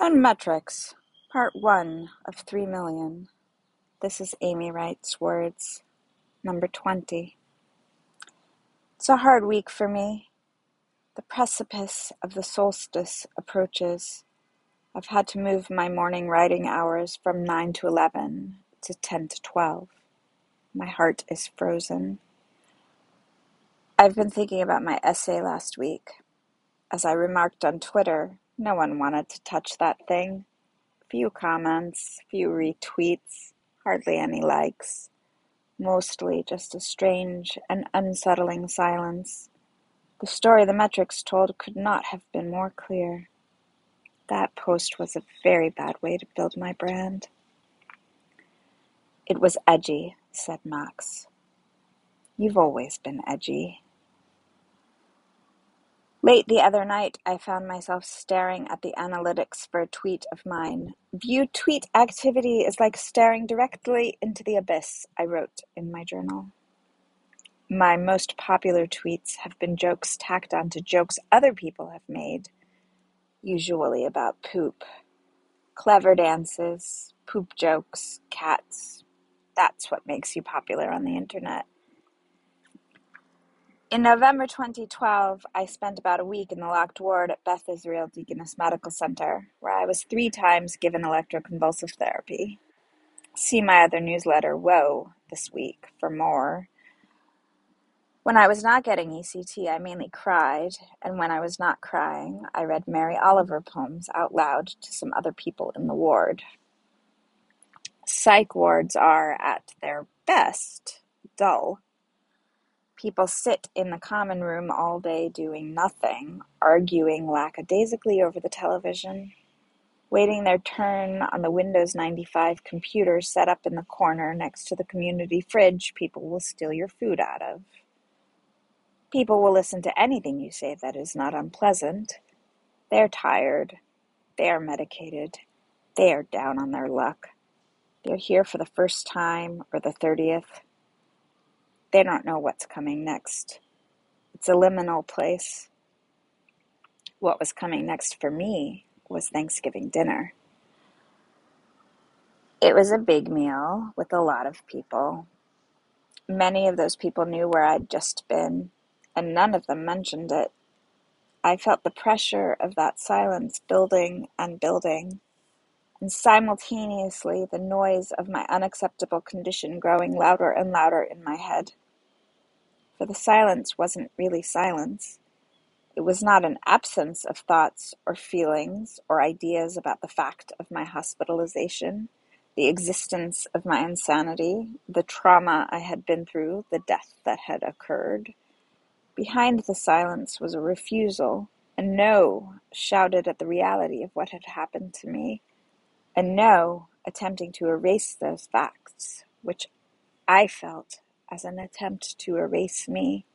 On metrics, part one of three million. This is Amy Writes Words, number 20. It's a hard week for me. The precipice of the solstice approaches. I've had to move my morning writing hours from 9 to 11 to 10 to 12. My heart is frozen. I've been thinking about my essay last week. As I remarked on Twitter, no one wanted to touch that thing. Few comments, few retweets, hardly any likes. Mostly just a strange and unsettling silence. The story the metrics told could not have been more clear. That post was a very bad way to build my brand. It was edgy, said Max. You've always been edgy. Late the other night, I found myself staring at the analytics for a tweet of mine. View tweet activity is like staring directly into the abyss, I wrote in my journal. My most popular tweets have been jokes tacked onto jokes other people have made, usually about poop. Clever dances, poop jokes, cats. That's what makes you popular on the internet. In November 2012, I spent about a week in the locked ward at Beth Israel Deaconess Medical Center, where I was three times given electroconvulsive therapy. See my other newsletter, Whoa, this week for more. When I was not getting ECT, I mainly cried, and when I was not crying, I read Mary Oliver poems out loud to some other people in the ward. Psych wards are, at their best, dull People sit in the common room all day doing nothing, arguing lackadaisically over the television, waiting their turn on the Windows 95 computer set up in the corner next to the community fridge people will steal your food out of. People will listen to anything you say that is not unpleasant. They're tired. They are medicated. They are down on their luck. They're here for the first time or the 30th they don't know what's coming next. It's a liminal place. What was coming next for me was Thanksgiving dinner. It was a big meal with a lot of people. Many of those people knew where I'd just been, and none of them mentioned it. I felt the pressure of that silence building and building, and simultaneously the noise of my unacceptable condition growing louder and louder in my head for the silence wasn't really silence. It was not an absence of thoughts or feelings or ideas about the fact of my hospitalization, the existence of my insanity, the trauma I had been through, the death that had occurred. Behind the silence was a refusal, a no shouted at the reality of what had happened to me, a no attempting to erase those facts, which I felt as an attempt to erase me.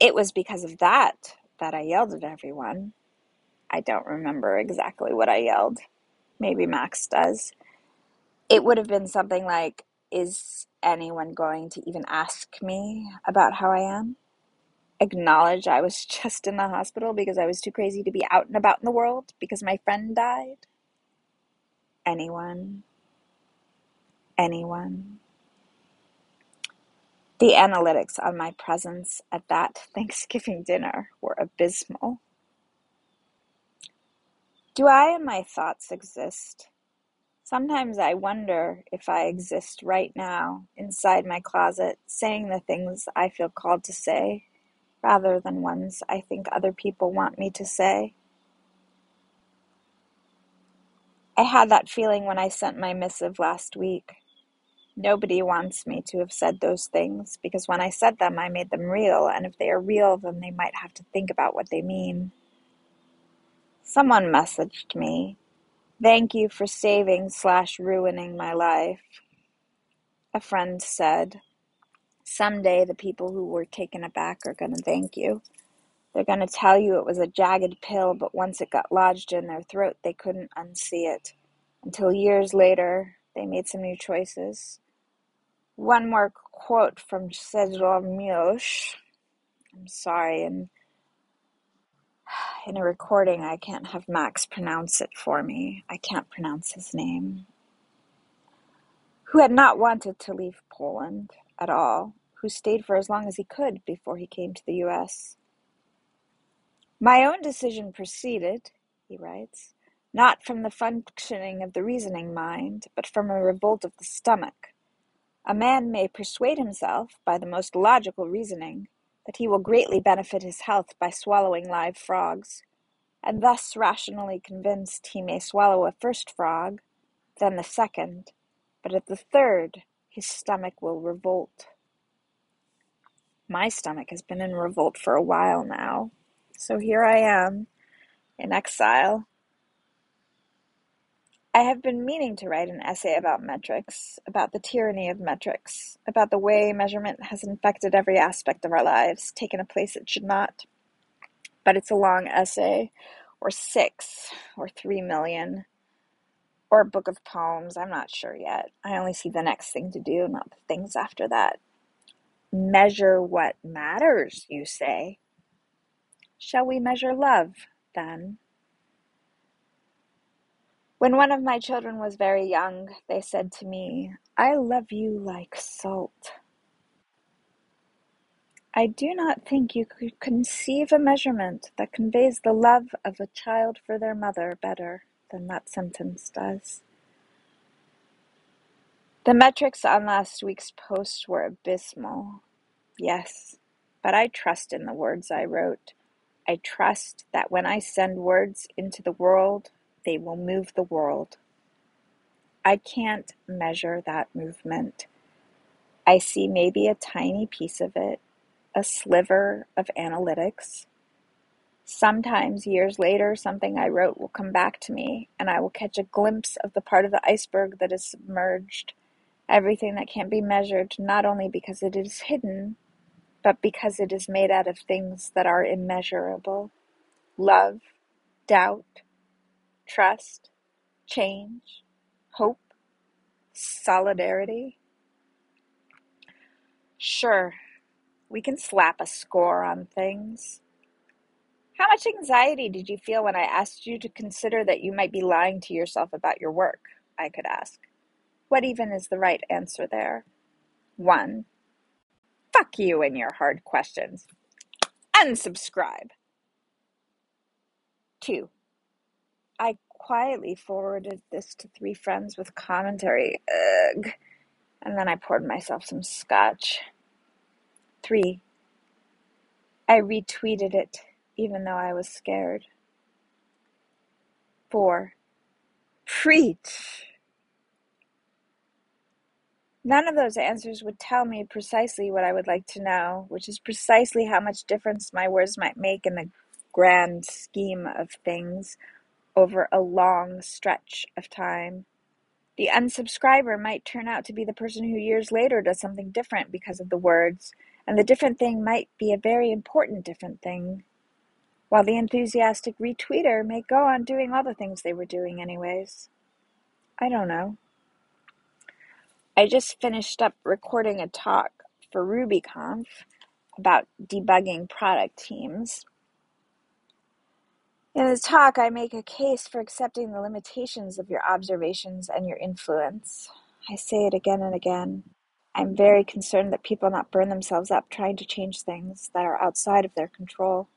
It was because of that that I yelled at everyone. I don't remember exactly what I yelled. Maybe Max does. It would have been something like, Is anyone going to even ask me about how I am? Acknowledge I was just in the hospital because I was too crazy to be out and about in the world because my friend died? Anyone? Anyone? The analytics on my presence at that Thanksgiving dinner were abysmal. Do I and my thoughts exist? Sometimes I wonder if I exist right now inside my closet, saying the things I feel called to say rather than ones I think other people want me to say. I had that feeling when I sent my missive last week. Nobody wants me to have said those things because when I said them, I made them real, and if they are real, then they might have to think about what they mean. Someone messaged me, Thank you for saving slash ruining my life. A friend said, Someday the people who were taken aback are going to thank you. They're going to tell you it was a jagged pill, but once it got lodged in their throat, they couldn't unsee it. Until years later, they made some new choices. One more quote from Czeslaw Milosz. I'm sorry, and in a recording, I can't have Max pronounce it for me. I can't pronounce his name. Who had not wanted to leave Poland at all, who stayed for as long as he could before he came to the US. My own decision proceeded, he writes, not from the functioning of the reasoning mind, but from a revolt of the stomach. A man may persuade himself, by the most logical reasoning, that he will greatly benefit his health by swallowing live frogs, and thus rationally convinced he may swallow a first frog, then the second, but at the third his stomach will revolt. My stomach has been in revolt for a while now, so here I am, in exile, I have been meaning to write an essay about metrics, about the tyranny of metrics, about the way measurement has infected every aspect of our lives, taken a place it should not. But it's a long essay, or six, or three million, or a book of poems. I'm not sure yet. I only see the next thing to do, not the things after that. Measure what matters, you say. Shall we measure love, then? When one of my children was very young, they said to me, I love you like salt. I do not think you could conceive a measurement that conveys the love of a child for their mother better than that sentence does. The metrics on last week's post were abysmal. Yes, but I trust in the words I wrote. I trust that when I send words into the world, they will move the world. I can't measure that movement. I see maybe a tiny piece of it, a sliver of analytics. Sometimes, years later, something I wrote will come back to me, and I will catch a glimpse of the part of the iceberg that is submerged, everything that can't be measured, not only because it is hidden, but because it is made out of things that are immeasurable love, doubt, trust, change, hope, solidarity. Sure, we can slap a score on things. How much anxiety did you feel when I asked you to consider that you might be lying to yourself about your work? I could ask. What even is the right answer there? One, fuck you and your hard questions. Unsubscribe. Two, quietly forwarded this to three friends with commentary. Ugh. And then I poured myself some scotch. Three. I retweeted it, even though I was scared. Four. Preach! None of those answers would tell me precisely what I would like to know, which is precisely how much difference my words might make in the grand scheme of things over a long stretch of time. The unsubscriber might turn out to be the person who years later does something different because of the words, and the different thing might be a very important different thing, while the enthusiastic retweeter may go on doing all the things they were doing anyways. I don't know. I just finished up recording a talk for RubyConf about debugging product teams. In this talk, I make a case for accepting the limitations of your observations and your influence. I say it again and again. I'm very concerned that people not burn themselves up trying to change things that are outside of their control.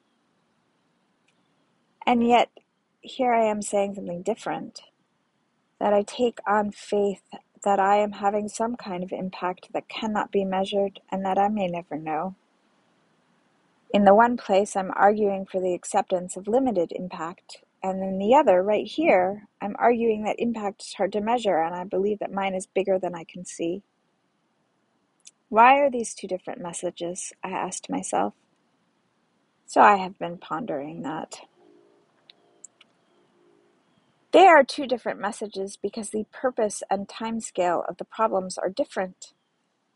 And yet, here I am saying something different that I take on faith that I am having some kind of impact that cannot be measured and that I may never know. In the one place, I'm arguing for the acceptance of limited impact, and in the other, right here, I'm arguing that impact is hard to measure, and I believe that mine is bigger than I can see. Why are these two different messages? I asked myself. So I have been pondering that. They are two different messages because the purpose and timescale of the problems are different.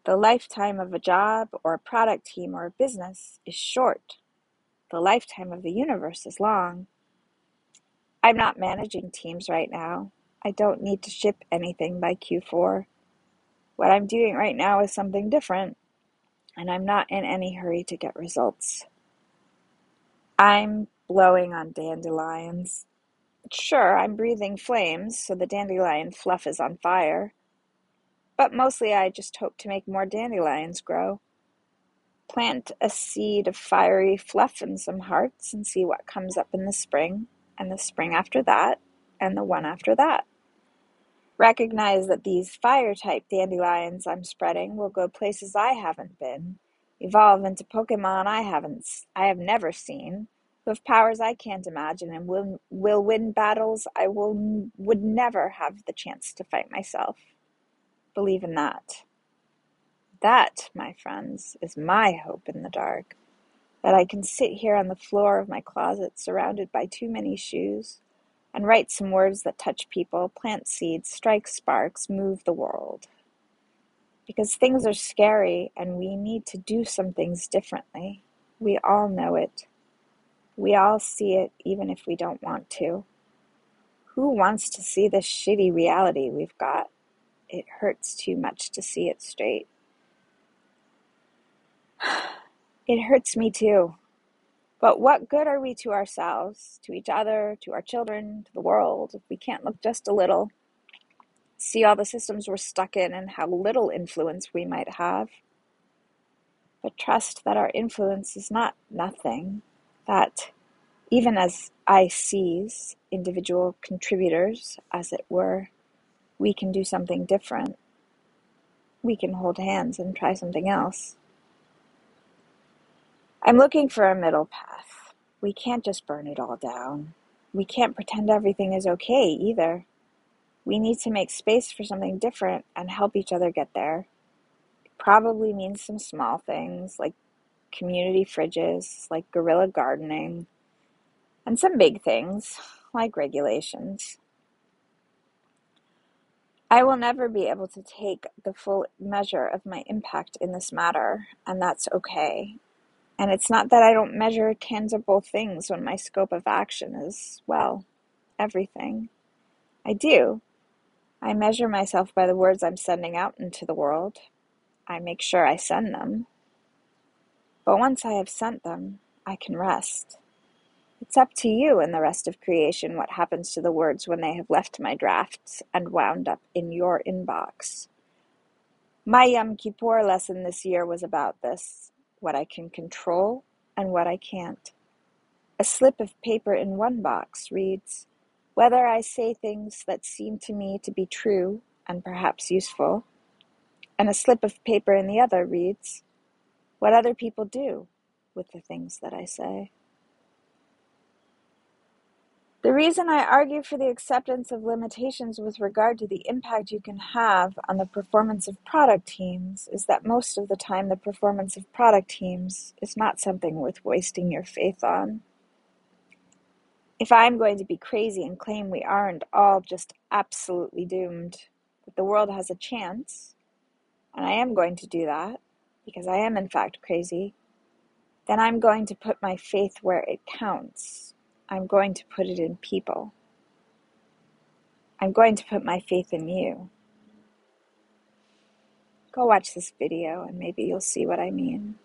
The lifetime of a job or a product team or a business is short. The lifetime of the universe is long. I'm not managing teams right now. I don't need to ship anything by Q4. What I'm doing right now is something different, and I'm not in any hurry to get results. I'm blowing on dandelions. Sure, I'm breathing flames, so the dandelion fluff is on fire. But mostly I just hope to make more dandelions grow. Plant a seed of fiery fluff in some hearts and see what comes up in the spring, and the spring after that, and the one after that. Recognize that these fire type dandelions I'm spreading will go places I haven't been, evolve into Pokemon I haven't I have never seen, who have powers I can't imagine and will will win battles I will would never have the chance to fight myself. Believe in that. That, my friends, is my hope in the dark. That I can sit here on the floor of my closet surrounded by too many shoes and write some words that touch people, plant seeds, strike sparks, move the world. Because things are scary and we need to do some things differently. We all know it. We all see it even if we don't want to. Who wants to see this shitty reality we've got? It hurts too much to see it straight. It hurts me too. But what good are we to ourselves, to each other, to our children, to the world, if we can't look just a little, see all the systems we're stuck in and how little influence we might have? But trust that our influence is not nothing, that even as I seize individual contributors, as it were, we can do something different. We can hold hands and try something else. I'm looking for a middle path. We can't just burn it all down. We can't pretend everything is okay either. We need to make space for something different and help each other get there. It probably means some small things like community fridges, like guerrilla gardening, and some big things like regulations. I will never be able to take the full measure of my impact in this matter, and that's okay. And it's not that I don't measure tangible things when my scope of action is, well, everything. I do. I measure myself by the words I'm sending out into the world. I make sure I send them. But once I have sent them, I can rest. It's up to you and the rest of creation what happens to the words when they have left my drafts and wound up in your inbox. My Yom Kippur lesson this year was about this what I can control and what I can't. A slip of paper in one box reads, Whether I say things that seem to me to be true and perhaps useful, and a slip of paper in the other reads, What other people do with the things that I say. The reason I argue for the acceptance of limitations with regard to the impact you can have on the performance of product teams is that most of the time the performance of product teams is not something worth wasting your faith on. If I'm going to be crazy and claim we aren't all just absolutely doomed, that the world has a chance, and I am going to do that, because I am in fact crazy, then I'm going to put my faith where it counts I'm going to put it in people. I'm going to put my faith in you. Go watch this video and maybe you'll see what I mean.